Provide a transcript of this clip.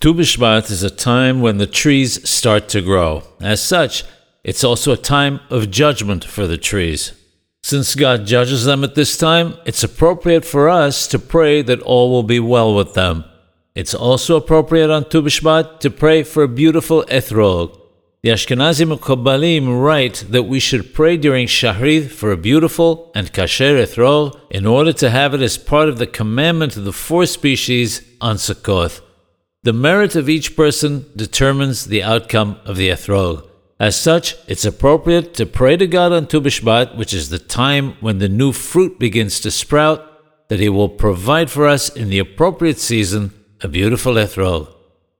Tu B'Shvat is a time when the trees start to grow. As such, it's also a time of judgment for the trees. Since God judges them at this time, it's appropriate for us to pray that all will be well with them. It's also appropriate on Tu B'Shvat to pray for a beautiful ethrog. The Ashkenazi Mukabbalim write that we should pray during Shaharit for a beautiful and kasher ethrog in order to have it as part of the commandment of the four species on Sukkot. The merit of each person determines the outcome of the ethrog. As such, it's appropriate to pray to God on Tu B'Shvat, which is the time when the new fruit begins to sprout, that He will provide for us in the appropriate season a beautiful ethrog.